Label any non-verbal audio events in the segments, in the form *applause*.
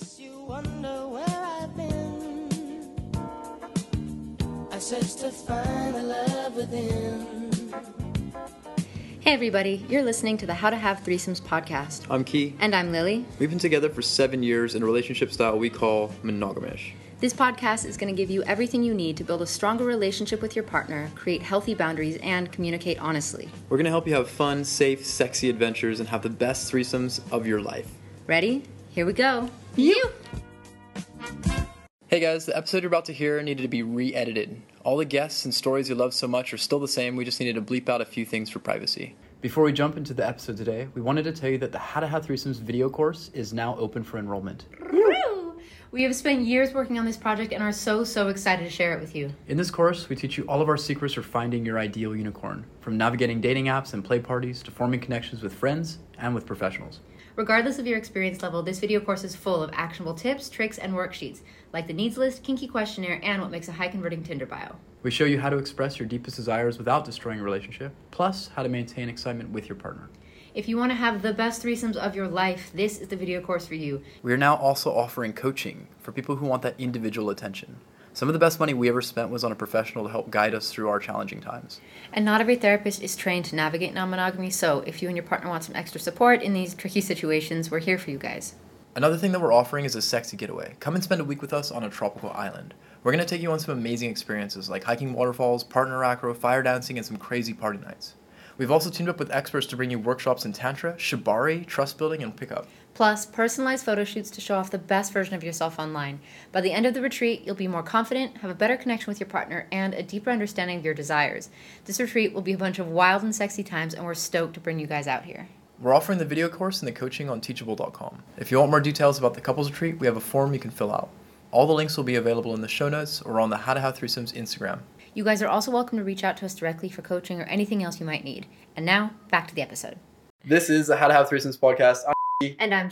guess you wonder where I've been. I searched to find the love within. Hey, everybody, you're listening to the How to Have Threesomes podcast. I'm Key. And I'm Lily. We've been together for seven years in a relationship style we call monogamish. This podcast is going to give you everything you need to build a stronger relationship with your partner, create healthy boundaries, and communicate honestly. We're going to help you have fun, safe, sexy adventures and have the best threesomes of your life. Ready? Here we go. You! Hey guys, the episode you're about to hear needed to be re edited. All the guests and stories you love so much are still the same, we just needed to bleep out a few things for privacy. Before we jump into the episode today, we wanted to tell you that the How to Have Threesomes video course is now open for enrollment. We have spent years working on this project and are so, so excited to share it with you. In this course, we teach you all of our secrets for finding your ideal unicorn, from navigating dating apps and play parties to forming connections with friends and with professionals. Regardless of your experience level, this video course is full of actionable tips, tricks, and worksheets, like the needs list, kinky questionnaire, and what makes a high converting Tinder bio. We show you how to express your deepest desires without destroying a relationship, plus how to maintain excitement with your partner. If you want to have the best threesomes of your life, this is the video course for you. We are now also offering coaching for people who want that individual attention. Some of the best money we ever spent was on a professional to help guide us through our challenging times. And not every therapist is trained to navigate non monogamy, so if you and your partner want some extra support in these tricky situations, we're here for you guys. Another thing that we're offering is a sexy getaway. Come and spend a week with us on a tropical island. We're going to take you on some amazing experiences like hiking waterfalls, partner acro, fire dancing, and some crazy party nights. We've also teamed up with experts to bring you workshops in Tantra, Shibari, trust building, and pickup. Plus, personalized photo shoots to show off the best version of yourself online. By the end of the retreat, you'll be more confident, have a better connection with your partner, and a deeper understanding of your desires. This retreat will be a bunch of wild and sexy times, and we're stoked to bring you guys out here. We're offering the video course and the coaching on teachable.com. If you want more details about the couples retreat, we have a form you can fill out. All the links will be available in the show notes or on the How to Have Threesomes Instagram. You guys are also welcome to reach out to us directly for coaching or anything else you might need. And now, back to the episode. This is the How to Have Threesomes podcast. I'm And I'm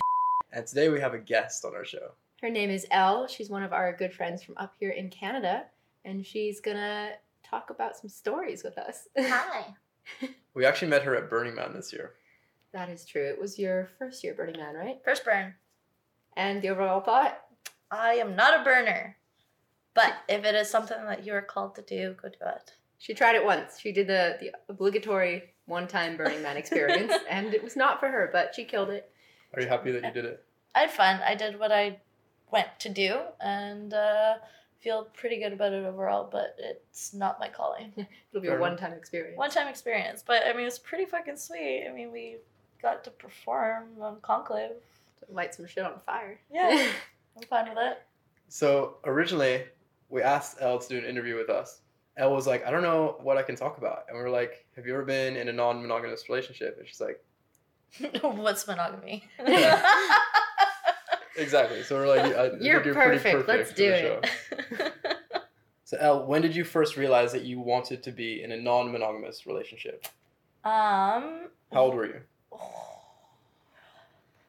and today we have a guest on our show. Her name is Elle. She's one of our good friends from up here in Canada, and she's gonna talk about some stories with us. Hi. *laughs* We actually met her at Burning Man this year. that is true. It was your first year Burning Man, right? First burn. And the overall thought? I am not a burner. But if it is something that you are called to do, go do it. She tried it once. She did the, the obligatory one time Burning Man *laughs* experience, and it was not for her, but she killed it. Are you happy that you did it? I had fun. I did what I went to do and uh, feel pretty good about it overall, but it's not my calling. *laughs* It'll be Fair a one time experience. One time experience. But I mean, it's pretty fucking sweet. I mean, we got to perform on Conclave. Light some shit on fire. Yeah. *laughs* I'm fine with it. So originally, we asked Elle to do an interview with us. Elle was like, I don't know what I can talk about. And we were like, Have you ever been in a non monogamous relationship? And she's like, *laughs* What's monogamy? Exactly. So we're like, I think You're pretty perfect. Let's do it. *laughs* So Elle, when did you first realize that you wanted to be in a non monogamous relationship? um, How old were you? *sighs*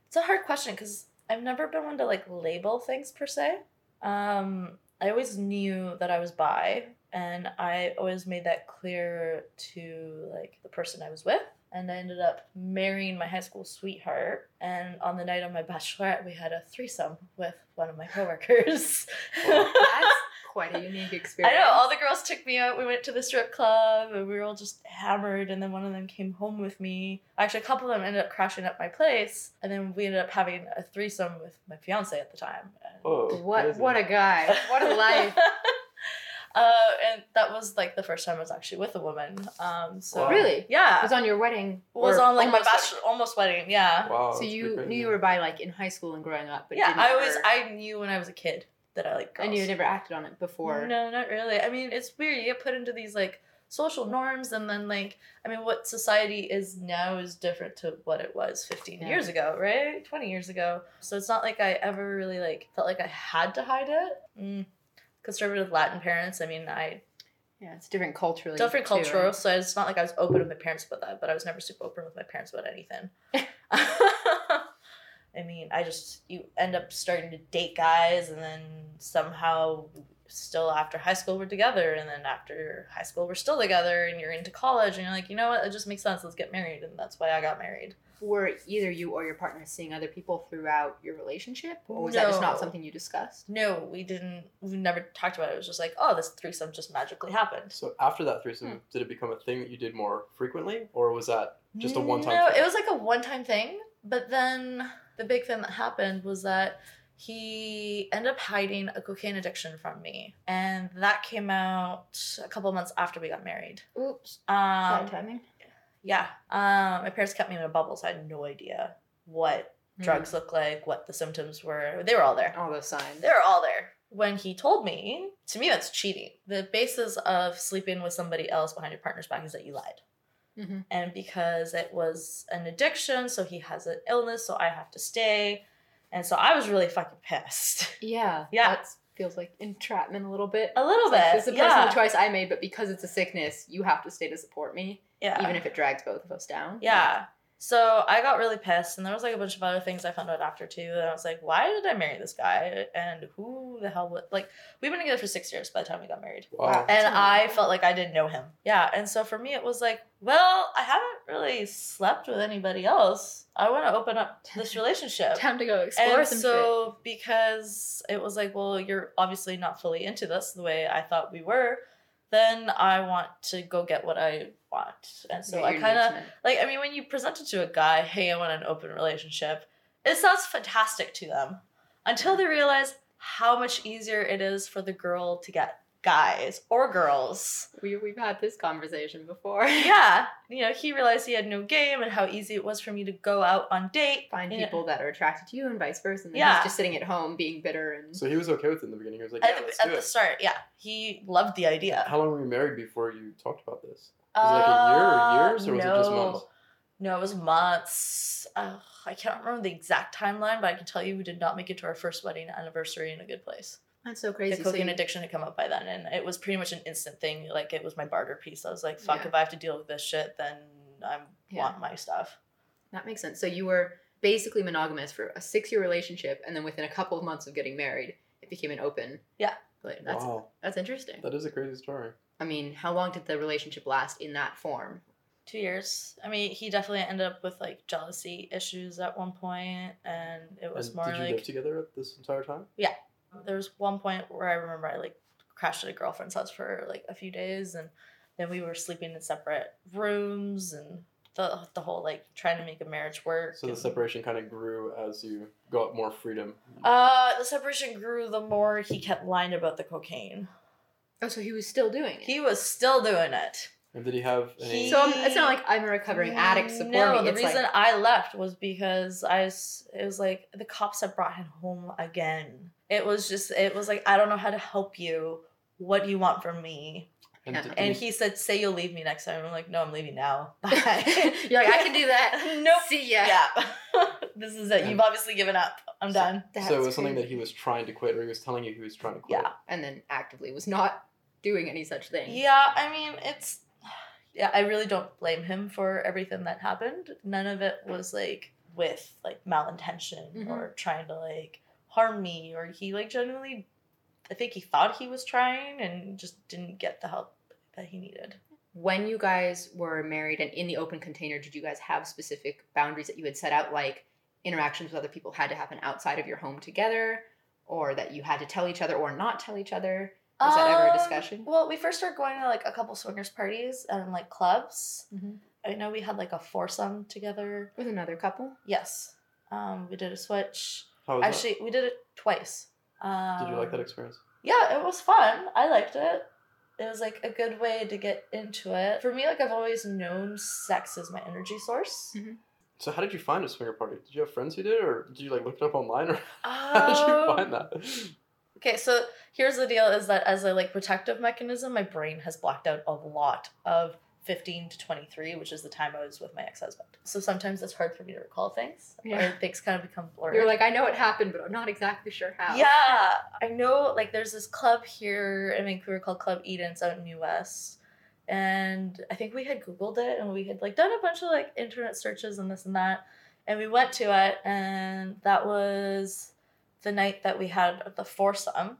It's a hard question because I've never been one to like label things per se. Um, I always knew that I was bi, and I always made that clear to like the person I was with. And I ended up marrying my high school sweetheart. And on the night of my bachelorette, we had a threesome with one of my coworkers. *laughs* Wow. That's quite a unique experience. I know. All the girls took me out. We went to the strip club, and we were all just hammered. And then one of them came home with me. Actually, a couple of them ended up crashing at my place, and then we ended up having a threesome with my fiance at the time. And- Whoa. What crazy. what a guy. What a life. *laughs* uh, and that was like the first time I was actually with a woman. Um, so Wow. Really? yeah, It was on your wedding. was on like my almost bachelor, almost wedding. Yeah, Wow. So you knew you were bi like in high school and growing up, but yeah. didn't I was. ever- I knew when I was a kid that I like girls. and you never acted on it before. No, not really. I mean, it's weird. You get put into these like social norms, and then like, I mean, what society is now is different to what it was 15 Yeah. years ago, right? 20 years ago. So it's not like I ever really like felt like I had to hide it. Mm. Conservative Latin parents. I mean, I Yeah, it's different culturally. different too, cultural, right? so it's not like I was open with my parents about that, but I was never super open with my parents about anything. *laughs* *laughs* I mean, I just you end up starting to date guys, and then somehow still after high school we're together and then after high school we're still together and you're into college and you're like you know what it just makes sense let's get married and that's why i got married Were either you or your partner seeing other people throughout your relationship, or was that just not something you discussed? no we didn't we never talked about it it was just like oh this threesome just magically happened So after that threesome, Hmm. did it become a thing that you did more frequently, or was that just a one-time? No, thing? it was like a one time thing. But then the big thing that happened was that he ended up hiding a cocaine addiction from me. And that came out a couple months after we got married. Oops. Um, Bad timing. yeah. Um, my parents kept me in a bubble, so I had no idea what drugs looked like, what the symptoms were. They were all there. All those signs. They were all there. When he told me, to me, that's cheating. The basis of sleeping with somebody else behind your partner's back is that you lied. Mhm. And because it was an addiction, so he has an illness, so I have to stay. And so I was really fucking pissed. *laughs* Yeah. Yeah. That feels like entrapment a little bit. A little It's like, bit. This is a personal yeah. choice I made, but because it's a sickness, you have to stay to support me, yeah. even if it drags both of us down. Yeah. So I got really pissed, and there was like a bunch of other things I found out after too. And I was like, why did I marry this guy? And who the hell would like? We've been together for six years by the time we got married. Wow. and That's a I lot. felt like I didn't know him. Yeah, and so for me, it was like, well, I haven't really slept with anybody else. I want to open up this relationship. Time to go explore and some shit. so because it was like, well, you're obviously not fully into this the way I thought we were, then I want to go get what I want. And so I kind of like, I mean, when you present it to a guy, hey, I want an open relationship, it sounds fantastic to them until they realize how much easier it is for the girl to get guys or girls. We, we've had this conversation before. *laughs* Yeah, you know, he realized he had no game and how easy it was for me to go out on date. Find you know. people that are attracted to you and vice versa. And then Yeah. he's just sitting at home being bitter and So he was okay with it in the beginning. He was like, At, "Yeah, the, let's at do the it." start, yeah, he loved the idea. How long were you married before you talked about this? Was it like a year or years, or was it just Uh, months? No, it was months. Ugh, I can't remember the exact timeline, but I can tell you we did not make it to our first wedding anniversary in a good place. That's so crazy. the So cocaine you- addiction had come up by then, and it was pretty much an instant thing. Like it was my barter piece. I was like, "Fuck, Yeah. if I have to deal with this shit, then I Yeah. want my stuff." That makes sense. So you were basically monogamous for a six-year relationship, and then within a couple of months of getting married, it became an open. Yeah. Like, that's wow, that's interesting. that is a crazy story. I mean, how long did the relationship last in that form? Two years. I mean, he definitely ended up with like jealousy issues at one point, and it was And more did you like live together this entire time? There was one point where I remember I like crashed at a girlfriend's house for like a few days, and then we were sleeping in separate rooms, and the the whole like trying to make a marriage work. So the separation kind of grew as you got more freedom. Uh, the separation grew the more he kept lying about the cocaine. Oh, so he was still doing it. He was still doing it. And did he have any? He- so it's not like I'm a recovering addict. Support no, me. the It's reason like, I left was because I was, it was like the cops had brought him home again. It was just it was like I don't know how to help you. What do you want from me? and Yeah. And he- he said, "Say you'll leave me next time." I'm like, "No, I'm leaving now." Bye. *laughs* *laughs* you're like I can do that. *laughs* Nope. See ya. Yeah. this is it. You've obviously given up. I'm done. That's so it was something that he was trying to quit, or he was telling you he was trying to quit. Yeah. and then actively was not doing any such thing. Yeah, I mean, it's yeah, I really don't blame him for everything that happened. None of it was like with like malintention Mhm. or trying to like harm me or he like genuinely I think he thought he was trying and just didn't get the help that he needed. When you guys were married and in the open container, did you guys have specific boundaries that you had set out, like interactions with other people had to happen outside of your home together, or that you had to tell each other or not tell each other? Was that ever a Um, discussion? Well, we first started going to like a couple swingers parties and like clubs. Mhm. I know we had like a foursome together. With another couple? Yes. Um, we did a switch. How was Actually, we did it twice. Um. Did you like that experience? yeah, it was fun. I liked it. It was like a good way to get into it. For me, like I've always known sex as my energy source. So how did you find a swinger party? Did you have friends who did, it or did you like look it up online, or *laughs* how did you Um, find that? Okay, so here's the deal: is that as a like protective mechanism, my brain has blocked out a lot of 15 to 23, which is the time I was with my ex-husband. So sometimes it's hard for me to recall things, Yeah. or things kind of become blurry. You're like, I know it happened, but I'm not exactly sure how. Yeah, I know. Like, there's this club here in Vancouver called Club Eden. It's out in New West, and I think we had Googled it and we had like done a bunch of like internet searches and this and that, and we went to it, and that was the night that we had the foursome,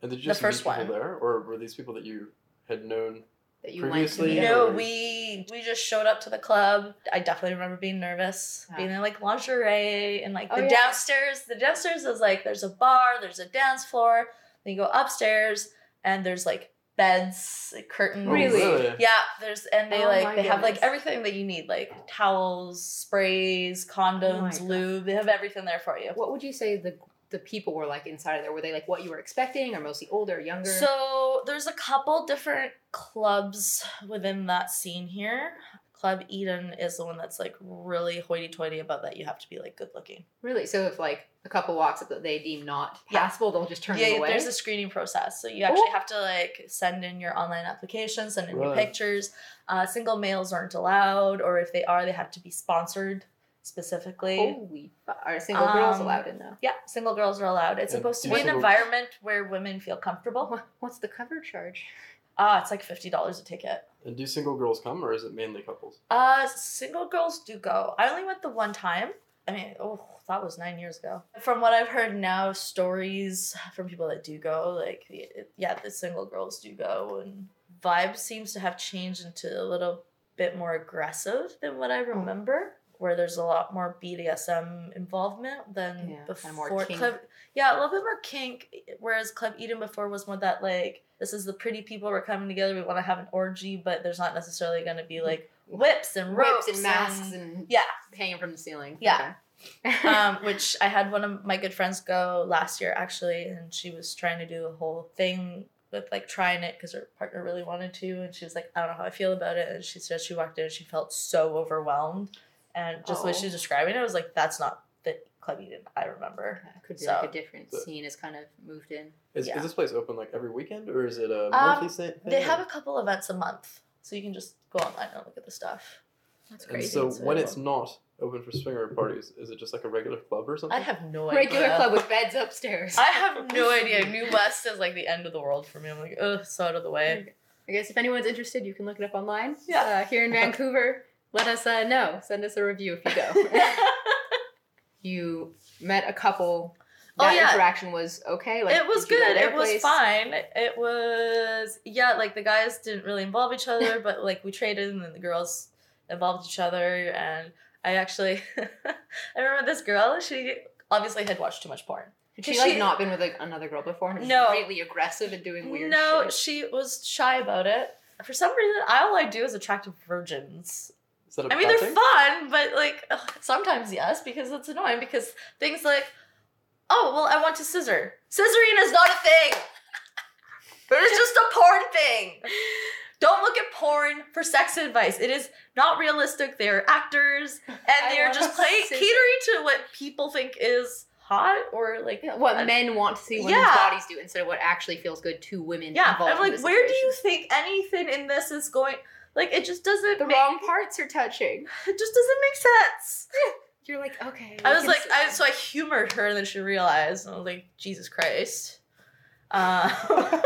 And did you The just first meet people one. there, or were these people that you had known? That you Previously, like to Yeah, No, or- we we just showed up to the club. I definitely remember being nervous, Yeah. being in like lingerie and like Oh, the yeah. downstairs. The downstairs is like there's a bar, there's a dance floor. Then you go upstairs and there's like beds, like, curtains. Oh, Really? Yeah, there's and they Oh like my they have like everything that you need, like towels, sprays, oh condoms, God. lube. They have everything there for you. What would you say the the people were like inside of there? Were they like what you were expecting, or mostly older, younger? So there's a couple different clubs within that scene here. Club Eden is the one that's like really hoity-toity about that you have to be like good looking. really, so if like a couple walks up that they deem not Yeah. they'll just turn yeah, them away. there's a screening process, so you actually Oh. have to like send in your online application, send in your pictures. Uh, single males aren't allowed, or if they are, they have to be sponsored specifically. Holy, are single girls Um, allowed in though? Yeah, single girls are allowed. It's And supposed to be an single- environment where women feel comfortable. What's the cover charge? Ah, it's like fifty dollars a ticket. And do single girls come, or is it mainly couples? Uh, single girls do go. I only went the one time. I mean, oh, that was nine years ago. From what I've heard now, stories from people that do go, like, yeah, the single girls do go, and vibe seems to have changed into a little bit more aggressive than what I remember. Where there's a lot more BDSM involvement than Yeah, before. Club, yeah, a little bit more kink. Whereas Club Eden before was more that like this is the pretty people we're coming together. We want to have an orgy, but there's not necessarily going to be like whips and ropes Whips and masks and yeah. hanging from the ceiling. Yeah. Okay. *laughs* um, *laughs* which I had one of my good friends go last year actually, and she was trying to do a whole thing with like trying it because her partner really wanted to, and she was like, I don't know how I feel about it, and she said she walked in and she felt so overwhelmed, and just the way Oh. she was describing it, I was like, that's not the Club Eden I remember. Yeah, could be So- like a different But- scene has kind of moved in. Is, Yeah. is this place open like every weekend, or is it a Um, monthly sa- thing? They or- have a couple events a month, so you can just go online and look at the stuff. That's And crazy. so It's when it's not open for swinger parties, is it just like a regular club or something? I have no idea. Regular club with beds upstairs. I have no *laughs* idea. New West is like the end of the world for me. I'm like, ugh, so out of the way. I guess if anyone's interested, you can look it up online. Yeah. Uh, here in Vancouver, let us uh, know. Send us a review if you go. *laughs* you met a couple. Oh, That yeah. interaction was okay. Like it was did you go to good. It was place? fine. It was yeah, like the guys didn't really involve each other, but like we traded and then the girls involved each other and I actually *laughs* I remember this girl, she obviously had watched too much porn. Had she She- like not been with like another girl before and was No. really aggressive and doing weird no, shit? she was shy about it. For some reason, all I do is attract virgins. Is that a I mean, they're thing? fun, but like ugh, sometimes yes, because it's annoying. Because things like, oh well, I want to scissor. Scissoring is not a thing. *laughs* It's just a porn thing. Don't look at porn for sex advice. It is not realistic. They're actors, and they're just playing catering to what people think is hot or like. Yeah, what uh, men want to see women's yeah. bodies do instead of what actually feels good to women. Yeah, involved I'm in like, the where do you think anything in this is going? Like, it just doesn't. the make, wrong parts are touching? *laughs* It just doesn't make sense. You're like, okay. I was like, I so I humored her, and then she realized, and I was like, Jesus Christ. Uh, *laughs*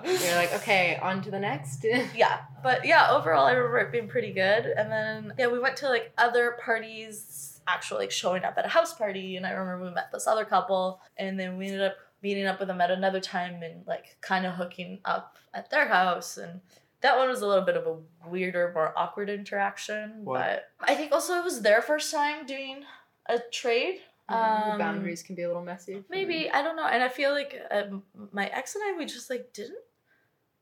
*laughs* You're like, okay, on to the next. yeah, but yeah, overall, I remember it being pretty good. And then yeah, we went to like other parties, actually like showing up at a house party, and I remember we met this other couple, and then we ended up meeting up with them at another time and like kind of hooking up at their house and. That one was a little bit of a weirder, more awkward interaction, What? but I think also it was their first time doing a trade. the Um, boundaries can be a little messy. Maybe I don't know, and I feel like um, my ex and I we just like didn't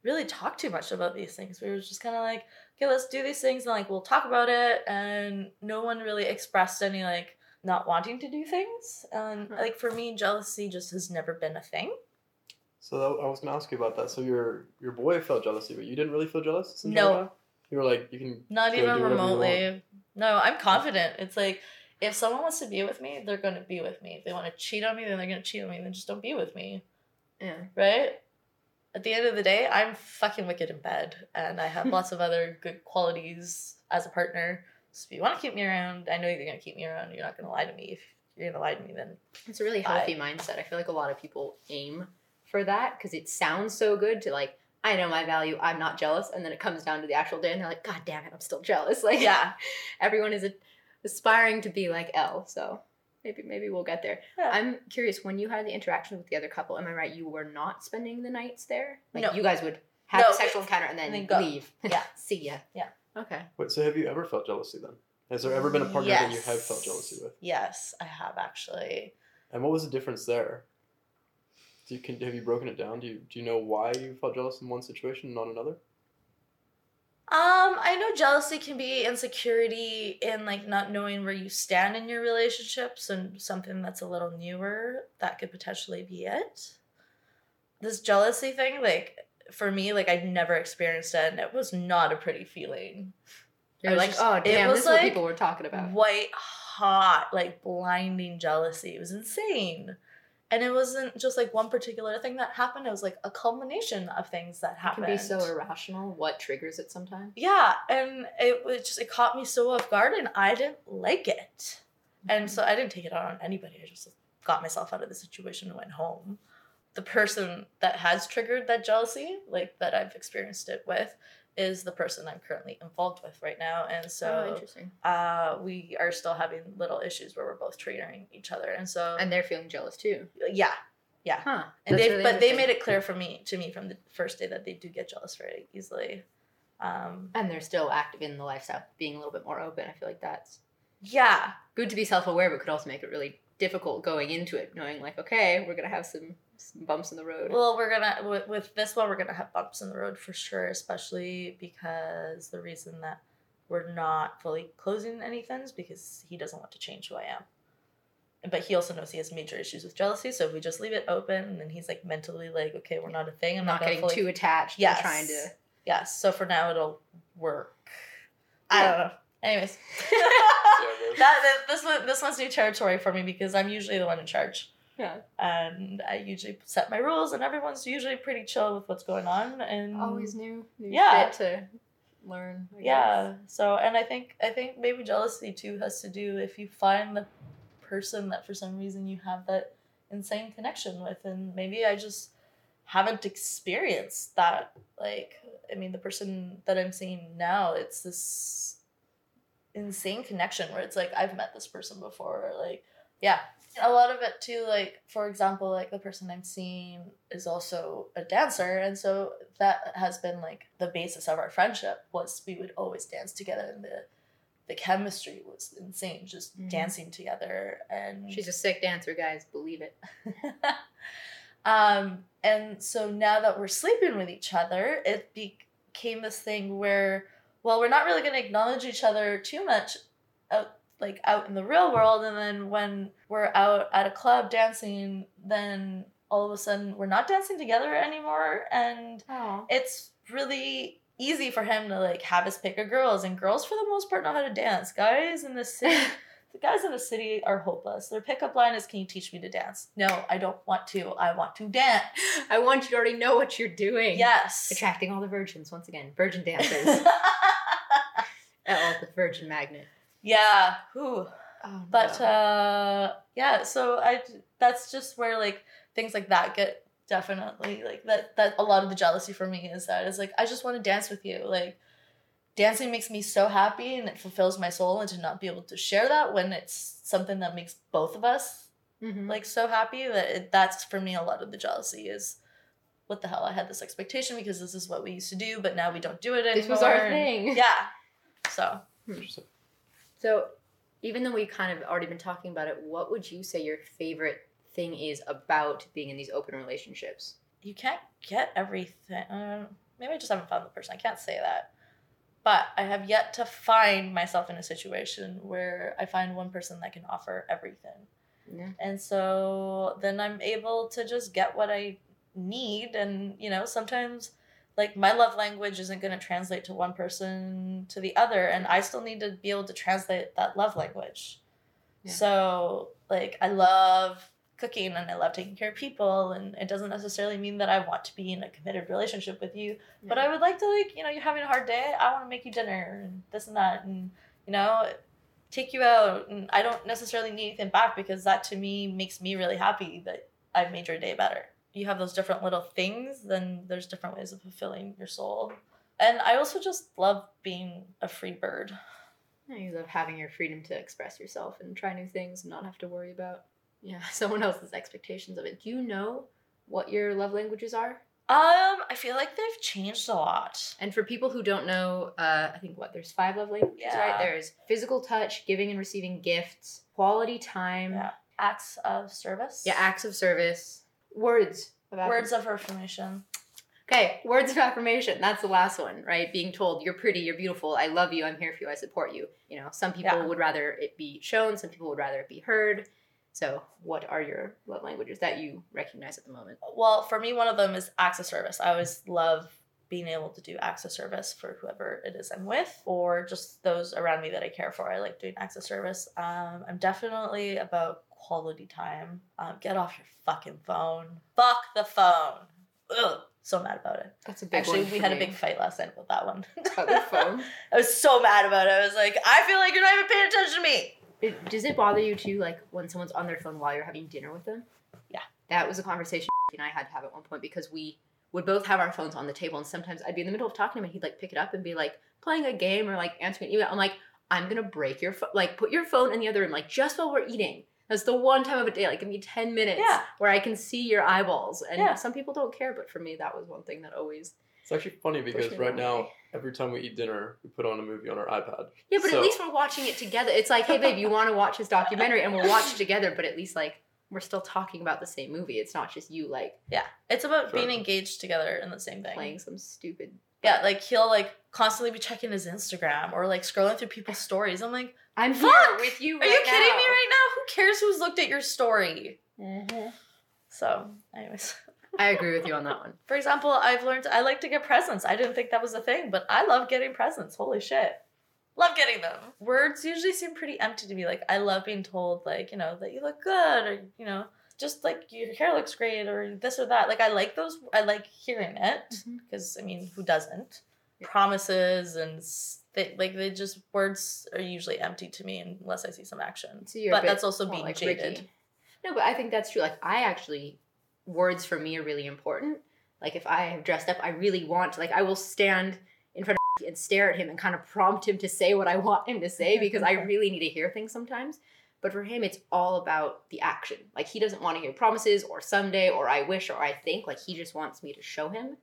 really talk too much about these things. We were just kind of like, okay, let's do these things, and like we'll talk about it, and no one really expressed any like not wanting to do things. And Huh. like for me, jealousy just has never been a thing. So that, I was gonna ask you about that. So your your boy felt jealousy, but you didn't really feel jealous. No. entire? You were like, you can. Not even do whatever you want. remotely. No, I'm confident. It's like if someone wants to be with me, they're gonna be with me. If they want to cheat on me, then they're gonna cheat on me. Then just don't be with me. Yeah. right? At the end of the day, I'm fucking wicked in bed, and I have *laughs* lots of other good qualities as a partner. So if you want to keep me around, I know you're gonna keep me around. You're not gonna lie to me. If you're gonna lie to me, then It's a really I- healthy mindset. I feel like a lot of people aim for that because it sounds so good to like, I know my value, I'm not jealous. And then it comes down to the actual day and they're like, God damn it, I'm still jealous. *laughs* Like, yeah, *laughs* everyone is a- aspiring to be like Elle. So maybe maybe we'll get there. Yeah. I'm curious when you had the interaction with the other couple. Am I right? You were not spending the nights there. Like No. you guys would have No, a sexual encounter and then, and then leave. *laughs* Yeah. See ya. Yeah. Okay. Wait, so have you ever felt jealousy then? Has there ever been a partner that you have felt jealousy with? Yes, I have actually. And what was the difference there? Do you can have you broken it down? Do you do you know why you felt jealous in one situation and not another? Um, I know jealousy can be insecurity in like not knowing where you stand in your relationships and something that's a little newer that could potentially be it. This jealousy thing, like for me, like I'd never experienced it and it was not a pretty feeling. You're like, just- oh it damn, was this is what people were talking about. White hot, like blinding jealousy. It was insane. And it wasn't just like one particular thing that happened, it was like a culmination of things that It happened. can be so irrational. What triggers it sometimes? Yeah, and it was just it caught me so off guard, and I didn't like it, and mm-hmm. so I didn't take it out on anybody. I just got myself out of the situation and went home. The person that has triggered that jealousy, like that I've experienced it with, is the person I'm currently involved with right now, and oh, so interesting. uh, we are still having little issues where we're both triggering each other, and so And they're feeling jealous too. yeah, Yeah. Huh. and they really but they made it clear for me to me from the first day that they do get jealous very easily. Um, And they're still active in the lifestyle, being a little bit more open. I feel like that's yeah, good to be self aware, but could also make it really difficult going into it, knowing like, okay, we're gonna have some bumps in the road. Well, we're gonna with, with this one, we're gonna have bumps in the road for sure, especially because the reason that we're not fully closing anything is because he doesn't want to change who I am. But he also knows he has major issues with jealousy, so if we just leave it open, and then he's like mentally like, okay, we're not a thing. I'm I'm not, not getting fully... too attached. Yes. trying to. Yes. So for now, it'll work. I don't know. Anyways, *laughs* that, that this one this one's new territory for me because I'm usually the one in charge. Yeah. and I usually set my rules, and everyone's usually pretty chill with what's going on. And Always new. new Yeah. to learn. I yeah. guess. So, and I think I think maybe jealousy too has to do if you find the person that for some reason you have that insane connection with, and maybe I just haven't experienced that. Like, I mean, the person that I'm seeing now, it's this insane connection where it's like I've met this person before, or like, yeah. A lot of it too, like for example, like the person I'm seeing is also a dancer, and so that has been like the basis of our friendship. Was we would always dance together, and the the chemistry was insane, just Mhm. dancing together. And She's a sick dancer, guys. Believe it. *laughs* um, and so now that we're sleeping with each other, it became this thing where, well, we're not really going to acknowledge each other too much out, like out in the real world. And then when we're out at a club dancing, then all of a sudden we're not dancing together anymore. And Oh. it's really easy for him to like have his pick of girls. And girls, for the most part, know how to dance. Guys in the city. *laughs* The guys in the city are hopeless. Their pickup line is, "Can you teach me to dance?" No, I don't want to. I want to dance. *gasps* I want you to already know what you're doing. Yes. Attracting all the virgins once again. Virgin dancers. *laughs* oh, the virgin magnet. Yeah. Whew. Oh, But no. uh, yeah. So I. That's just where like things like that get definitely like that. That a lot of the jealousy for me is that is like I just want to dance with you. Like dancing makes me so happy and it fulfills my soul, and to not be able to share that when it's something that makes both of us Mhm. like so happy that it, that's for me a lot of the jealousy is what the hell i had this expectation because this is what we used to do but now we don't do it anymore this was our thing. yeah so Interesting. So, even though we've kind of already been talking about it, what would you say your favorite thing is about being in these open relationships? you can't get everything um, maybe i just haven't found the person i can't say that but i have yet to find myself in a situation where i find one person that can offer everything Yeah. And so then I'm able to just get what I need. And, you know, sometimes like my love language isn't going to translate to one person to the other. And I still need to be able to translate that love language. Yeah. So, like, I love cooking and I love taking care of people. And it doesn't necessarily mean that I want to be in a committed relationship with you. But I would like to, like, you know, you're having a hard day. I want to make you dinner and this and that. And, you know, take you out and I don't necessarily need anything back because that to me makes me really happy that I've made your day better. You have those different little things, then there's different ways of fulfilling your soul. And I also just love being a free bird. You love having your freedom to express yourself and try new things and not have to worry about yeah *laughs* someone else's expectations of it. Do you know what your love languages are? Um, I feel like they've changed a lot. And for people who don't know, uh, I think what there's five love languages, Yeah. right? There's physical touch, giving and receiving gifts, quality time, Yeah. Acts of service. yeah, acts of service, words of affirmation. Words of affirmation. Okay, words of affirmation. That's the last one, right? Being told you're pretty, you're beautiful, I love you, I'm here for you, I support you. You know, some people Yeah. would rather it be shown, some people would rather it be heard. So, what are your love languages that you recognize at the moment? Well, for me, one of them is acts of service. I always love being able to do acts of service for whoever it is I'm with, or just those around me that I care for. I like doing acts of service. Um, I'm definitely about quality time. Um, get off your fucking phone. Fuck the phone. Ugh, so mad about it. That's a big Actually, we had a big fight last night about that one. *laughs* About the phone? *laughs* I was so mad about it. I was like, I feel like you're not even paying attention to me. It, does it bother you too, like when someone's on their phone while you're having dinner with them? Yeah. That was a conversation *laughs* and I had to have at one point because we would both have our phones on the table, and sometimes I'd be in the middle of talking to him, and he'd like pick it up and be like playing a game or like answering an email. I'm like, I'm gonna break your phone. Like, put your phone in the other room, like just while we're eating. That's the one time of a day. Like, give me ten minutes Yeah. where I can see your eyeballs. And Yeah. some people don't care, but for me, that was one thing that always. It's actually funny because right the now, every time we eat dinner, we put on a movie on our iPad. Yeah, but So- at least we're watching it together. It's like, hey, babe, you want to watch this documentary, and we'll watch it together. But at least like we're still talking about the same movie. It's not just you like Yeah, it's about Sure. being engaged together in the same thing. playing some stupid. Yeah, like he'll like constantly be checking his Instagram or like scrolling through people's stories. I'm like, I'm here with you. are Right you kidding me right now? Who cares who's looked at your story? Mhm. So, anyways, I agree with you on that one. *laughs* for example, I've learned I like to get presents. I didn't think that was a thing, but I love getting presents. Holy shit. Love getting them. Words usually seem pretty empty to me. Like I love being told like, you know, that you look good or, you know, just like your hair looks great or this or that. Like I like those I like hearing it because I mean, who doesn't? Promises and they, like they just words are usually empty to me unless I see some action. So you're but that's also being like jaded. Ricky. No, but I think that's true. Like I actually, words for me are really important. Like if I have dressed up, I really want to. Like I will stand in front of and stare at him and kind of prompt him to say what I want him to say because I *laughs* really need to hear things sometimes. But for him, it's all about the action. Like he doesn't want to hear promises or someday or I wish or I think. Like he just wants me to show him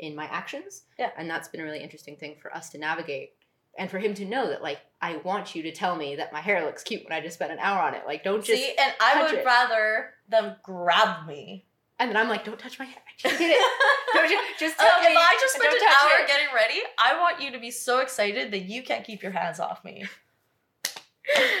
in my actions. Yeah. And that's been a really interesting thing for us to navigate. And for him to know that, like, I want you to tell me that my hair looks cute when I just spent an hour on it. Like, don't just. See, and I would it. rather them grab me. And then I'm like, don't touch my hair. I just did it. *laughs* don't you, just Uh, tell me. if I just spent an hour it. getting ready, I want you to be so excited that you can't keep your hands off me. *laughs*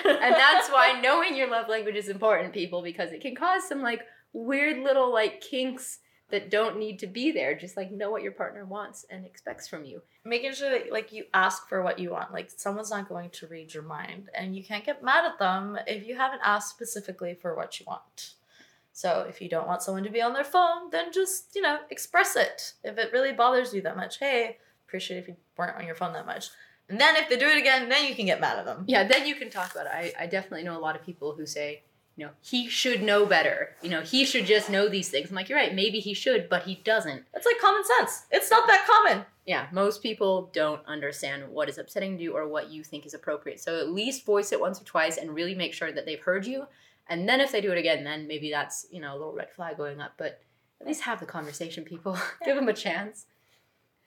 and that's why *laughs* knowing your love language is important, people, because it can cause some like weird little like kinks that don't need to be there. Just like know what your partner wants and expects from you. Making sure that like you ask for what you want. Like someone's not going to read your mind, and you can't get mad at them if you haven't asked specifically for what you want. So if you don't want someone to be on their phone, then just you know express it. If it really bothers you that much, hey, appreciate if you weren't on your phone that much. And then if they do it again, then you can get mad at them. Yeah, then you can talk about it. I, I definitely know a lot of people who say, you know, he should know better. You know, he should just know these things. I'm like, you're right, maybe he should, but he doesn't. It's like common sense. It's not that common. Yeah, most people don't understand what is upsetting to you or what you think is appropriate. So at least voice it once or twice and really make sure that they've heard you. And then if they do it again, then maybe that's, you know, a little red flag going up. But at least have the conversation, people. *laughs* Give them a chance.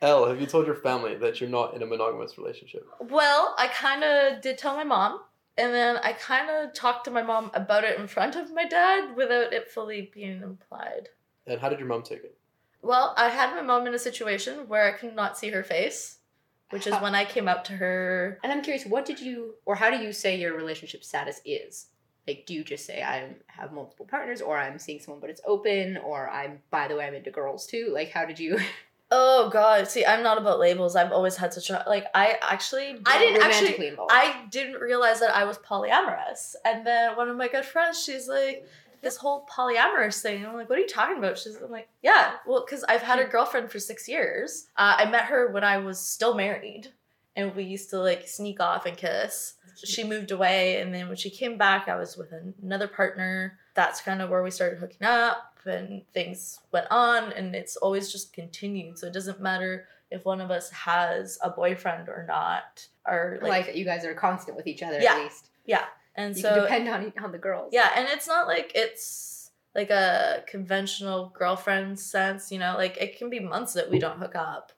Elle, have you told your family that you're not in a monogamous relationship? Well, I kind of did tell my mom, and then I kind of talked to my mom about it in front of my dad without it fully being implied. And how did your mom take it? Well, I had my mom in a situation where I could not see her face, which is when I came up to her. And I'm curious, what did you, or how do you say your relationship status is? Like, do you just say I have multiple partners, or I'm seeing someone but it's open, or I'm, by the way, I'm into girls too? Like, how did you? *laughs* Oh God! See, I'm not about labels. I've always had such a like. I actually, I didn't actually. involved. I didn't realize that I was polyamorous. And then one of my good friends, she's like, this whole polyamorous thing. I'm like, what are you talking about? She's I'm like, yeah, well, because I've had a girlfriend for six years. Uh, I met her when I was still married. And we used to like sneak off and kiss. She moved away. And then when she came back, I was with another partner. That's kind of where we started hooking up and things went on. And it's always just continued. So it doesn't matter if one of us has a boyfriend or not, or Like, like, you guys are constant with each other Yeah. at least. yeah. And You so can depend on on the girls. yeah, and it's not like it's like a conventional girlfriend sense, you know, like it can be months that we don't hook up.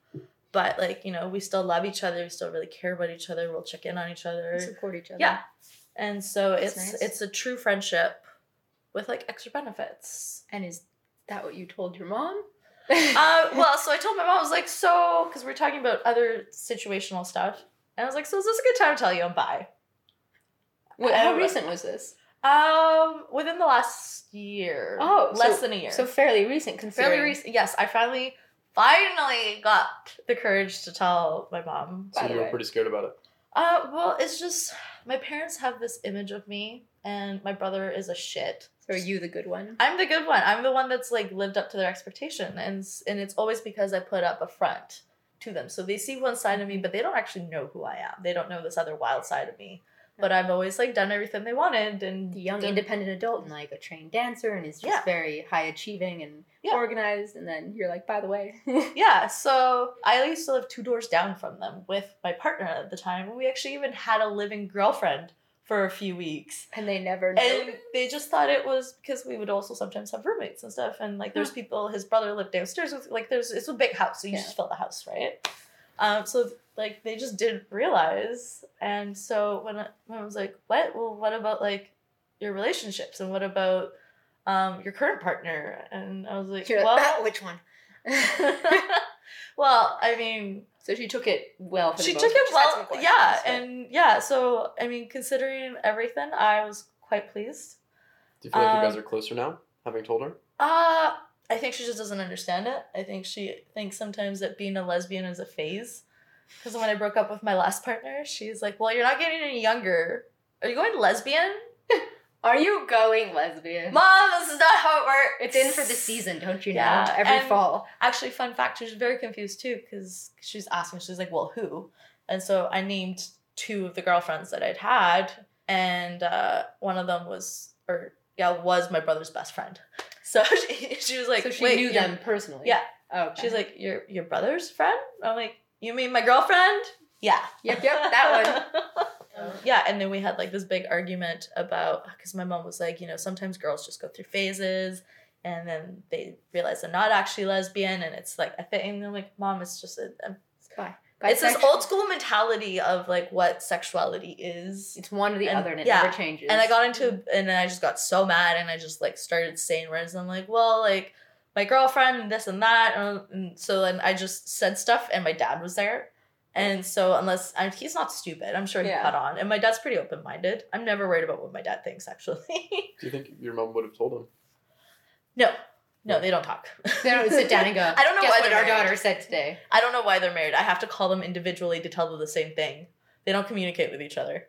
But like, you know, we still love each other, we still really care about each other, we'll check in on each other. support each other. Yeah. And so That's it's nice. it's a true friendship with like extra benefits. And is that what you told your mom? uh, *laughs* well, so I told my mom, I was like, so, because we are talking about other situational stuff. And I was like, so is this a good time to tell you I'm bi? Wait, how recent was this? Um, within the last year. Oh, less so- than a year. So fairly recent, considering. fairly recent. Yes, I finally, finally got the courage to tell my mom. So By you were way. pretty scared about it. Uh, well, it's just my parents have this image of me, and my brother is a shit. So are you the good one? I'm the good one. I'm the one that's like lived up to their expectation, and and it's always because I put up a front to them. So they see one side of me, but they don't actually know who I am. They don't know this other wild side of me. But I've always like done everything they wanted, and The young done- independent adult and like a trained dancer and is just Yeah. very high achieving and Yeah. organized. And then you're like, by the way, *laughs* Yeah, so I used to live two doors down from them with my partner at the time. We actually even had a living girlfriend for a few weeks. and they never knew. And they just thought it was because we would also sometimes have roommates and stuff. And like there's people, his brother lived downstairs with like there's it's a big house, so you Yeah. just fill the house, right? Um, so like they just didn't realize. And so when I, when I was like, What? Well, what about like your relationships and what about um your current partner? And I was like, You're Well like, which one? *laughs* Well, I mean so she took it well. For she most took part. it Just had some well yeah but- and yeah so i mean considering everything i was quite pleased Do you feel like you guys Um, are closer now, having told her? uh i think she just doesn't understand it. I think she thinks sometimes that being a lesbian is a phase. Because when i broke up with my last partner she's like well you're not getting any younger. Are you going lesbian? *laughs* Are you going lesbian? mom this is not how it works. It's in for the season, don't you know? Yeah, Every and- fall. actually fun fact she's very confused too because she's asking she's like well who? And so i named two of the girlfriends that i'd had and uh, one of them was or yeah was my brother's best friend so *laughs* she, she was like so she wait, knew them personally. Yeah. Oh, okay. she's like your your brother's friend i'm like you mean my girlfriend yeah Yep, yep, that one *laughs* yeah and then we had like this big argument about because my mom was like you know sometimes girls just go through phases and then they realize they're not actually lesbian and it's like a thing and i'm like mom it's just a, a Bi- it's this old school mentality of like what sexuality is It's one or the And- other, and it yeah. never changes. and i got into and then i just got so mad and i just like started saying words i'm like well like my girlfriend and this and that and, and so then i just said stuff and my dad was there and so unless and he's not stupid i'm sure he Yeah. caught on and my dad's pretty open-minded i'm never worried about what my dad thinks actually *laughs* Do you think your mom would have told him? no no they don't talk They don't sit down and go. *laughs* I don't know Guess why what they're our married." daughter said today. i don't know why they're married i have to call them individually to tell them the same thing they don't communicate with each other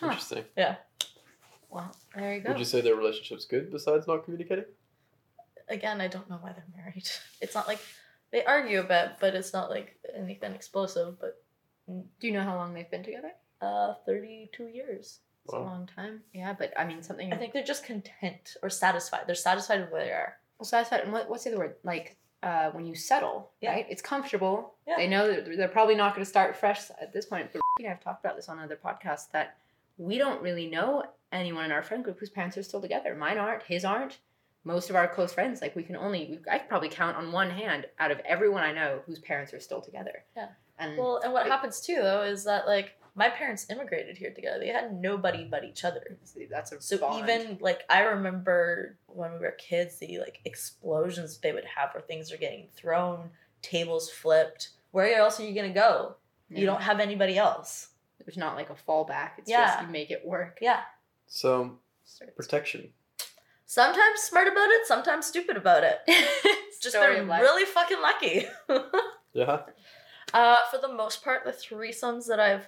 Huh. Interesting. Yeah. Well, there you go. Would you say their relationship's good besides not communicating? again, I don't know why they're married. *laughs* It's not like they argue a bit, but it's not like anything explosive. But Do you know how long they've been together? uh, thirty-two years. It's a long time. Yeah, but I mean something. I think they're just content or satisfied. They're satisfied with where they are. Well, satisfied. And what, what's the other word? Like uh, when you settle, Yeah. right? It's comfortable. Yeah. They know that they're probably not going to start fresh at this point. But you know, I've talked about this on other podcasts that we don't really know anyone in our friend group whose parents are still together. Mine aren't. His aren't. Most of our close friends, like we can only, we, I could probably count on one hand out of everyone I know whose parents are still together. Yeah. And Well, and what Like- happens too, though, is that like my parents immigrated here together. They had nobody but each other. that's a So bond. even like I remember when we were kids, the like explosions they would have where things are getting thrown, tables flipped. Where else are you gonna go? Yeah. You don't have anybody else. There's not like a fallback. It's Yeah. just you make it work. Yeah. So protection. Sometimes smart about it, sometimes stupid about it. It's *laughs* just Story they're really fucking lucky. *laughs* Yeah. uh, for the most part, the threesomes that I've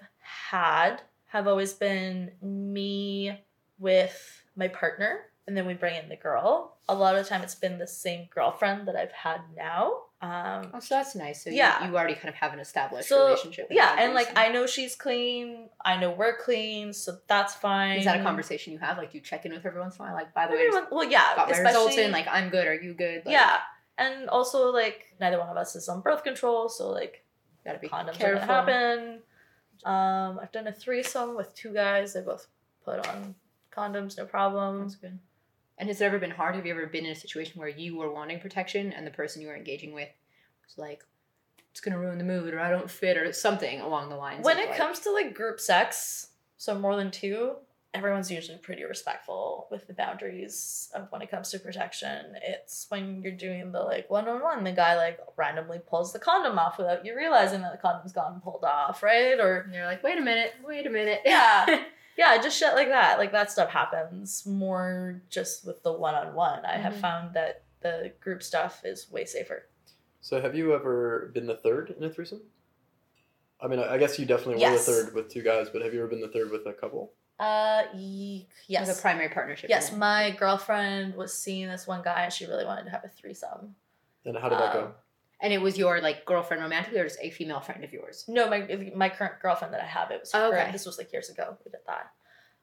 had have always been me with my partner, and then we bring in the girl. A lot of the time, it's been the same girlfriend that I've had now. Um, Oh, so that's nice. So Yeah. you, you already kind of have an established So, relationship. with yeah, and like. I know she's clean, I know we're clean, so that's fine. Is that a conversation you have? Like, you check in with her every once in a while? Like, by the way, well, yeah, got my results especially- in. Like, I'm good. Are you good? Like, yeah, and also like neither one of us is on birth control, so like Gotta be condoms careful. are gonna happen. Um, I've done a threesome with two guys. They both put on condoms, no problem. That's good. And has it ever been hard? Have you ever been in a situation where you were wanting protection and the person you were engaging with was like, "It's gonna ruin the mood," or "I don't fit," or something along the lines? When it like- comes to like group sex, so more than two, everyone's usually pretty respectful with the boundaries of when it comes to protection. It's when you're doing the like one on one, the guy like randomly pulls the condom off without you realizing that the condom's gone pulled off, right? Or and you're like, "Wait a minute, wait a minute." Yeah. *laughs* yeah, just shit like that. Like that stuff happens more just with the one on one. I have Mhm. found that the group stuff is way safer. So have you ever been the third in a threesome? I mean, I I guess you definitely Yes. were the third with two guys, but have you ever been the third with a couple? Uh, yes. As a primary partnership. Yes, in my girlfriend was seeing this one guy and she really wanted to have a threesome. And how did that Um, go? and it was your like girlfriend romantically, or just a female friend of yours? No, my my current girlfriend that I have, it was Oh, her. okay. This was like years ago. We did that.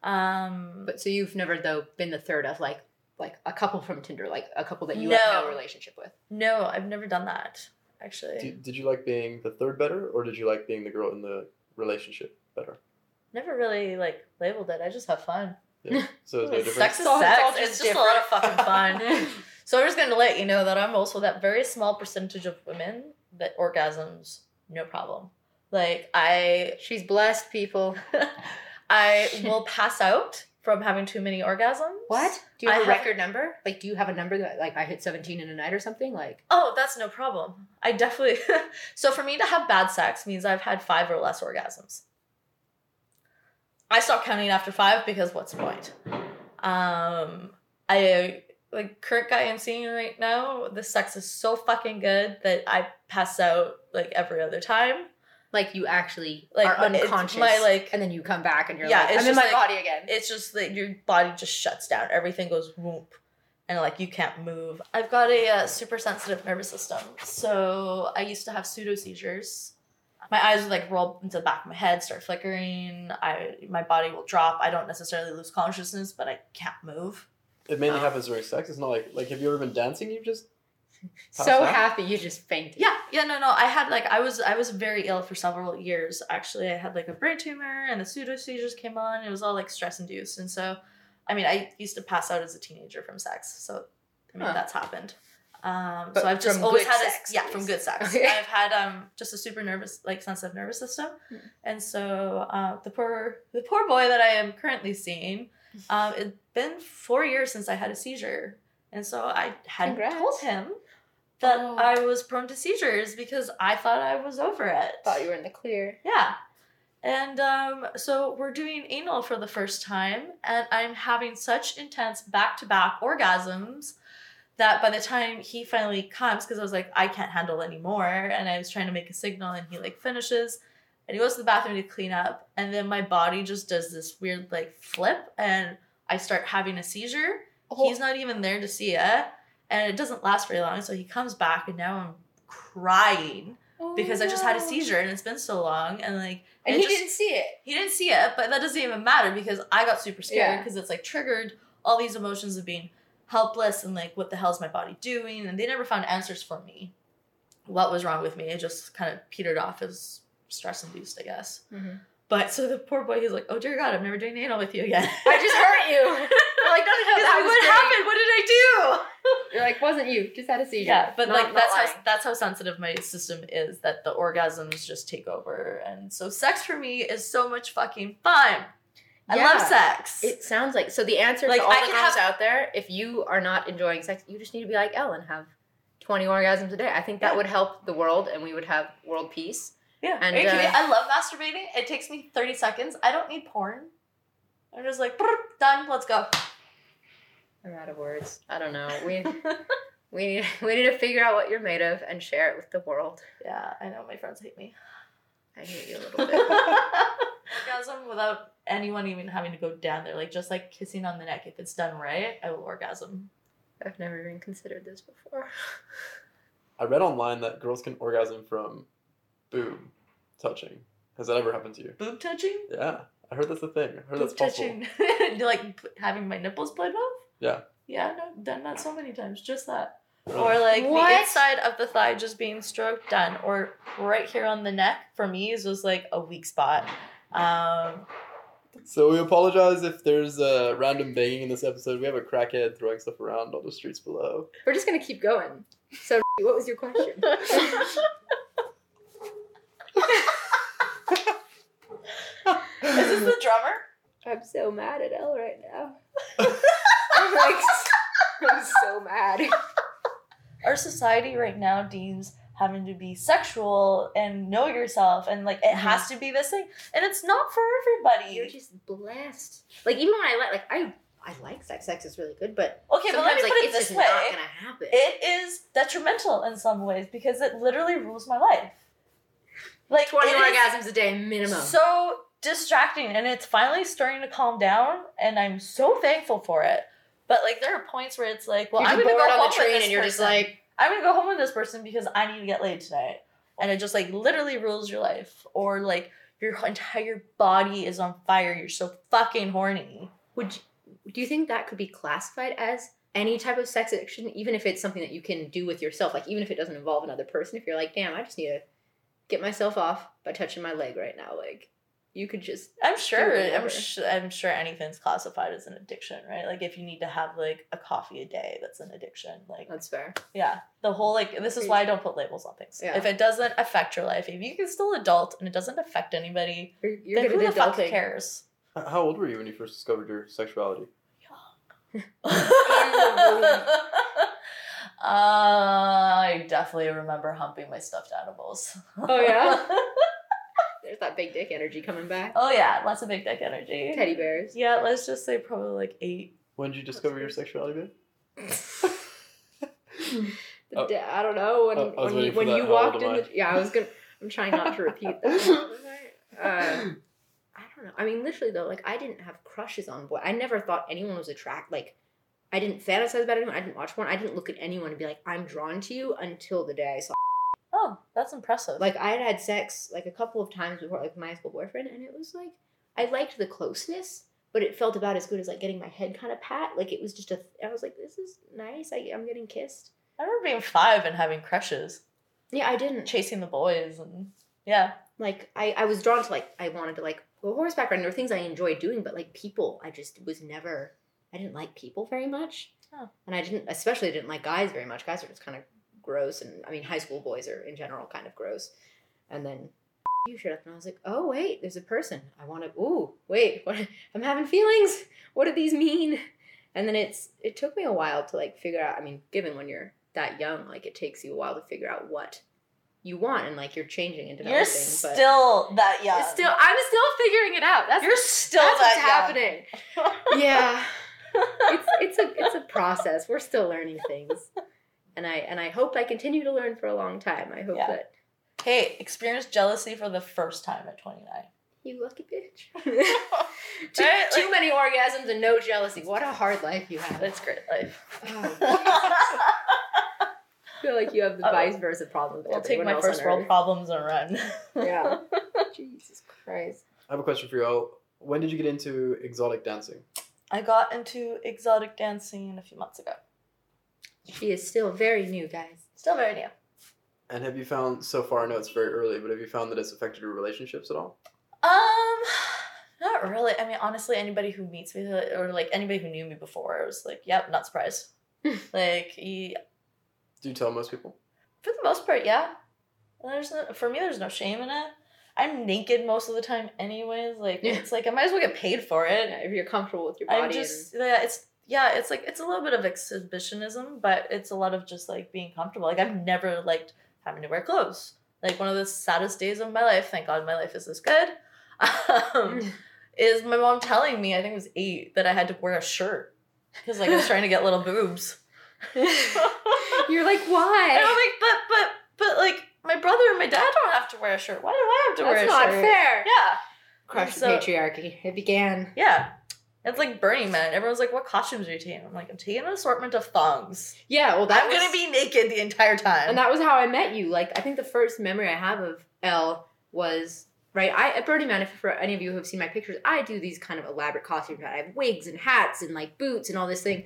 Um, But so you've never though been the third of like like a couple from Tinder, like a couple that you have No. no relationship with. no, I've never done that actually. Did, did you like being the third better, or did you like being the girl in the relationship better? Never really like labeled it. I just have fun. Yeah. So it's no different. Sex is It's all- it's sex. It's just just, a lot of fucking fun. *laughs* So I'm just going to let you know that I'm also that very small percentage of women that orgasms no problem. Like I She's blessed, people. *laughs* I will pass out from having too many orgasms. What? Do you have I a have- record number? Like, do you have a number that like I hit seventeen in a night or something? Like, Oh, that's no problem. I definitely *laughs* So for me to have bad sex means I've had 5 or less orgasms. I stopped counting after 5 because what's the point? Um I like current guy I'm seeing right now, the sex is so fucking good that I pass out like every other time. like you actually Like, are unconscious, my, like- and then you come back and you're Yeah, like, it's I'm in my like- body again. It's just that your body just shuts down. Everything goes whoop, and like you can't move. I've got a uh, super sensitive nervous system, so I used to have pseudo seizures. My eyes would like roll into the back of my head, start flickering. I my body will drop. I don't necessarily lose consciousness, but I can't move. It mainly Um, happens during sex. It's not like like have you ever been dancing? You just so out? happy you just fainted. Yeah, yeah, no, no. I had like I was I was very ill for several years. Actually, I had like a brain tumor, and the pseudo seizures came on. It was all like stress induced, and so, I mean, I used to pass out as a teenager from sex. So, I mean, Huh. that's happened. Um, But so I've just always had sex, a yeah from good sex. Okay. I've had um just a super nervous like sensitive nervous system, Hmm. and so uh, the poor the poor boy that I am currently seeing, *laughs* um, it's been four years since I had a seizure, and so I hadn't Congrats. told him that Oh. I was prone to seizures because I thought I was over it. Thought you were in the clear. Yeah. And um, so we're doing anal for the first time, and I'm having such intense back to back orgasms that by the time he finally comes, because I was like, I can't handle anymore, and I was trying to make a signal, and he like finishes, and he goes to the bathroom to clean up, and then my body just does this weird like flip, and I start having a seizure. He's not even there to see it, and it doesn't last very long. So he comes back, and now I'm crying oh, because I just had a seizure, and it's been so long, and like and he just- didn't see it. he didn't see it, but that doesn't even matter because I got super scared Yeah. because it's like triggered all these emotions of being helpless and like what the hell is my body doing and they never found answers for me. What was wrong with me? It just kind of petered off as stress induced, I guess. Mhm. But so the poor boy, he's like, "Oh dear God, I'm never doing anal with you again." I just hurt you. *laughs* You're like, no, no, no, that like, what great. happened? What did I do? You're like, wasn't you? Just had a seizure. Yeah, but Not- like not that's how that's how sensitive my system is that the orgasms just take over, and so sex for me is so much fucking fun. I love sex. It sounds like so. The answer Like, to all I the girls have- out there, if you are not enjoying sex, you just need to be like Ellen, have twenty orgasms a day. I think that Yeah. would help the world, and we would have world peace. Yeah, And, uh, I love masturbating. It takes me thirty seconds. I don't need porn. I'm just like done. Let's go. I'm out of words. I don't know. We *laughs* we need we need to figure out what you're made of and share it with the world. yeah, I know my friends hate me. I hate you a little bit. *laughs* orgasm without anyone even having to go down there, like just like kissing on the neck. If it's done right, I will orgasm. I've never even considered this before. *laughs* I read online that girls can orgasm from boob touching. Has that ever happened to you? Boob touching. Yeah, I heard that's a thing. I heard Boob that's possible. touching. *laughs* Like having my nipples played with? Yeah. Yeah, no, done that so many times. Just that. or like What? the inside of the thigh just being stroked, done. Or right here on the neck for me is just like a weak spot. Um, So we apologize if there's uh, random banging in this episode. We have a crackhead throwing stuff around on the streets below. We're just gonna keep going. So, what was your question? *laughs* is this the drummer? I'm so mad at Elle right now. *laughs* I'm like, I'm so mad. Our society right now deems having to be sexual and know yourself and like it has mm-hmm. to be this thing and it's not for everybody. You're just blessed. Like even when I like, like I, I like sex. Sex is really good, but okay, but let me like put it it's this just way. not gonna happen. it is detrimental in some ways because it literally rules my life. Like Twenty orgasms a day minimum. So distracting, and it's finally starting to calm down, and I'm so thankful for it. But like, there are points where it's like, well, you're I'm gonna go on home the train and you're just like, I'm gonna go home with this person because I need to get laid tonight, and it just like literally rules your life, or like your entire body is on fire. You're so fucking horny. would you, do you think that could be classified as any type of sex addiction, even if it's something that you can do with yourself? Like even if it doesn't involve another person, if you're like, damn, I just need to get myself off by touching my leg right now, like you could just I'm sure. I'm sure. I'm sure anything's classified as an addiction, right? Like if you need to have like a coffee a day, that's an addiction. Like that's fair. Yeah, the whole like this is why I don't put labels on things. Yeah. If it doesn't affect your life, if you can still adult and it doesn't affect anybody, You're, you're then who at the fuck cares? How old were you when you first discovered your sexuality? *laughs* Uh, I definitely remember humping my stuffed animals. Oh, yeah? *laughs* There's that big dick energy coming back. oh yeah, lots of big dick energy. Teddy bears. Yeah, let's just say probably like eight. When did you discover your sexuality, babe? *laughs* The Oh. da- I don't know when Oh, when you when you walked in I? the yeah I was gonna I'm trying not to repeat that. *laughs* uh, I don't know. I mean, literally though, like I didn't have crushes on boy. I never thought anyone was attract like. I didn't fantasize about anyone. I didn't watch porn. I didn't look at anyone and be like, I'm drawn to you until the day I saw. Oh, that's impressive. Like I had had sex like a couple of times before, like with my high school boyfriend, and it was like I liked the closeness, but it felt about as good as like getting my head kind of pat. Like it was just a. I was like, this is nice. I, I'm getting kissed. I remember being five and having crushes, Yeah, I didn't. chasing the boys, and yeah. like I, I was drawn to like I wanted to like go horseback riding. There were things I enjoyed doing, but like people, I just was never. I didn't like people very much, Oh. and I didn't especially didn't like guys very much. Guys are just kind of gross, and I mean high school boys are in general kind of gross. And then *laughs* you showed up, and I was like, oh wait, there's a person. I want to. Ooh, wait, *laughs* what? I'm having feelings. What do these mean? And then it's it took me a while to like figure out. I mean, given when you're that young, like it takes you a while to figure out what you want, and like you're changing and developing. You're but still that young. still, I'm still figuring it out. That's You're still that's what's happening. *laughs* yeah, it's it's a it's a process. We're still learning things, and I and I hope I continue to learn for a long time. I hope Yeah. that Hey, experience jealousy for the first time at 29. you lucky bitch. *laughs* *laughs* too, Right? too many orgasms and no jealousy. What a hard life you have. That's great life. Oh, *laughs* I feel like you have the vice versa problem. I'll take my first on world problems and run. Yeah. Jesus Christ. I have a question for you all. When did you get into exotic dancing? I got into exotic dancing a few months ago. She is still very new, guys. Still very new. And have you found so far? I know it's very early, but have you found that it's affected your relationships at all? Um, not really. I mean, honestly, anybody who meets me or like anybody who knew me before, I was like, yep, not surprised. *laughs* like, he, Do you tell most people? for the most part, yeah. There's no, for me, there's no shame in it. I'm naked most of the time, anyways. Like, Yeah. it's like I might as well get paid for it. If you're comfortable with your body, I'm just yeah, it's yeah, it's like it's a little bit of exhibitionism, but it's a lot of just like being comfortable. Like I've never liked having to wear clothes. Like one of the saddest days of my life, thank God my life is this good. *laughs* Um, is my mom telling me I think it was eight that I had to wear a shirt because like I was trying to get little boobs. *laughs* you're like, *laughs* why? I'm like, but but but like my brother and my dad don't have to wear a shirt. Why do I have to wear That's a not shirt? fair. Yeah. Crush So- the patriarchy. It began. Yeah. It's like Burning Man. Everyone's like, what costumes are you taking? I'm like, I'm taking an assortment of thongs. Yeah, well, that I'm was, gonna be naked the entire time. and that was how I met you. Like, I think the first memory I have of Elle was right. I at Burning Man. If for any of you who have seen my pictures, I do these kind of elaborate costumes. I have wigs and hats and like boots and all this thing.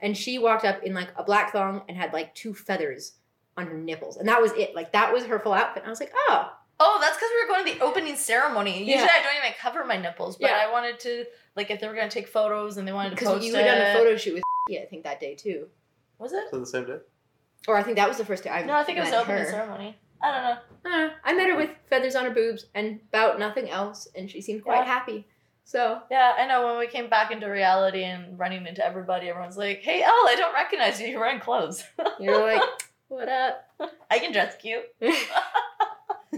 and she walked up in like a black thong and had like two feathers on her nipples, and that was it. Like that was her full outfit. And I was like, oh, Oh, that's because we were going to the opening ceremony. Usually, Yeah. I don't even cover my nipples, but Yeah. I wanted to like if they were going to take photos and they wanted to because post you it. had done a photo shoot with yeah, *laughs* I think that day too, Was it? So the same day. or I think that was the first day I No, I think it was the opening her. ceremony. I don't know. I don't know. I met her with feathers on her boobs and about nothing else, and she seemed quite Yeah. happy. So Yeah, I know. When we came back into reality and running into everybody, everyone's like, "Hey, Elle, I don't recognize you. You're wearing clothes. you're like, *laughs* what up? I can dress cute." *laughs*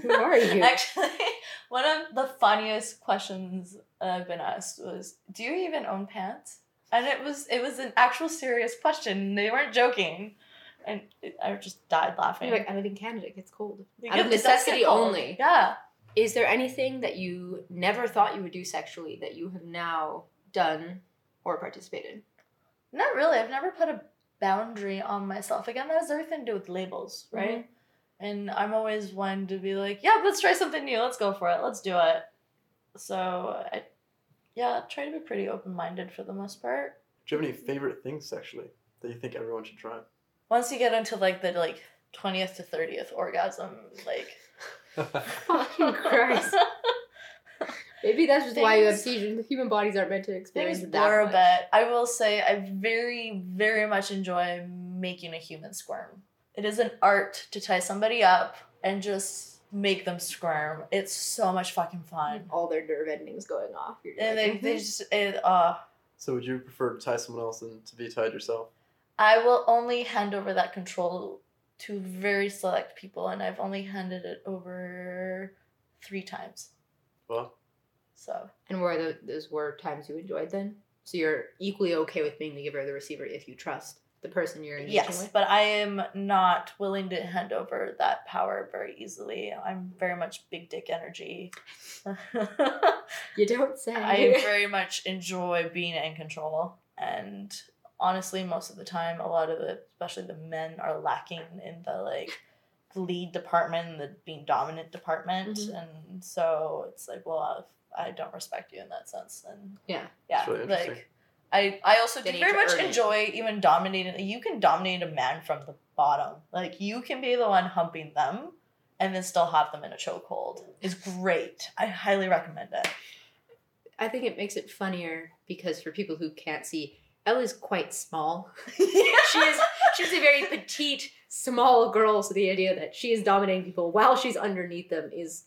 Who are you? *laughs* Actually, one of the funniest questions I've been asked was, "Do you even own pants?" And it was it was an actual serious question. They weren't joking, and it, I just died laughing. You're like, I live in Canada. It gets cold. It out of gets- it does necessity only. Yeah. Is there anything that you never thought you would do sexually that you have now done or participated? Not really. I've never put a boundary on myself. Again, that has everything to do with labels, right? Mm-hmm. And I'm always one to be like, yeah, let's try something new. Let's go for it. Let's do it. So, I, yeah, try to be pretty open minded for the most part. Do you have any favorite things sexually that you think everyone should try? Once you get into like the like twentieth to thirtieth orgasm, like *laughs* Fucking Christ. *laughs* Maybe that's just why you have seizures. The human bodies aren't meant to experience things it that blur a much. bit. I will say I very, very much enjoy making a human squirm. It is an art to tie somebody up and just make them squirm. It's so much fucking fun. All their nerve endings going off. You're And like, they, they "Mhm." just it, uh so would you prefer to tie someone else than to be tied yourself? I will only hand over that control to very select people and I've only handed it over three times. Well, So And were tho- those were times you enjoyed then? So you're equally okay with being the giver or the receiver if you trust the person you're engaging Yes, with? but I am not willing to hand over that power very easily. I'm very much big dick energy. You don't *laughs* say. I very much enjoy being in control. And honestly, most of the time, a lot of the, especially the men, are lacking in the like lead department, the being dominant department. Mhm. And so it's like, well, I don't respect you in that sense. And Yeah. yeah, That's really interesting. like I, I also do very much earn it. enjoy even dominating. You can dominate a man from the bottom. Like you can be the one humping them, and then still have them in a chokehold. Is great. I highly recommend it. I think it makes it funnier because for people who can't see, Ellie's quite small. *laughs* she is she's a very petite, small girl, so the idea that she is dominating people while she's underneath them is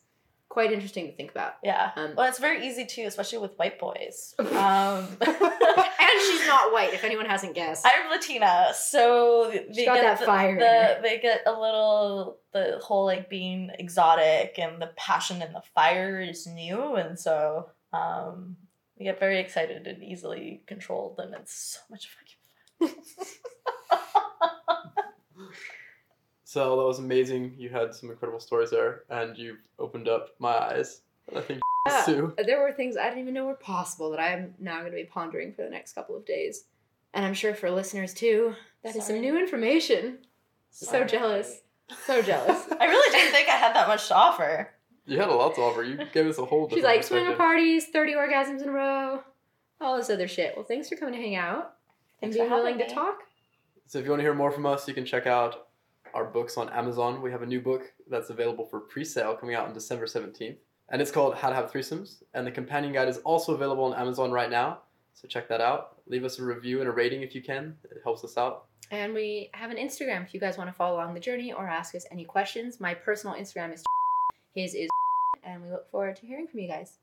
quite interesting to think about. Yeah. Um, well, it's very easy too, especially with white boys. *laughs* Um, *laughs* *laughs* and she's not white, if anyone hasn't guessed. I'm Latina, so they She's got get that the, fire the- they get a little the whole like being exotic and the passion and the fire is new, and so um, we get very excited and easily controlled, and it's so much fucking so that was amazing. You had some incredible stories there, and you've opened up my eyes. I think *laughs* Yeah. Sue. There were things I didn't even know were possible that I am now going to be pondering for the next couple of days. And I'm sure for listeners too, that is some new information. So jealous. So *laughs* jealous. I really didn't think I had that much to offer. You had a lot to offer. You gave us a whole. She's different like, swinger parties, 30 orgasms in a row, all this other shit. Well, thanks for coming to hang out and Thanks for being willing having to talk. So if you want to hear more from us, you can check out our books on Amazon. We have a new book that's available for pre-sale coming out on December 17th. And it's called How to Have Threesomes. And the companion guide is also available on Amazon right now. So check that out. Leave us a review and a rating if you can. It helps us out. And we have an Instagram if you guys want to follow along the journey or ask us any questions. My personal Instagram is *laughs* his is *laughs* and we look forward to hearing from you guys.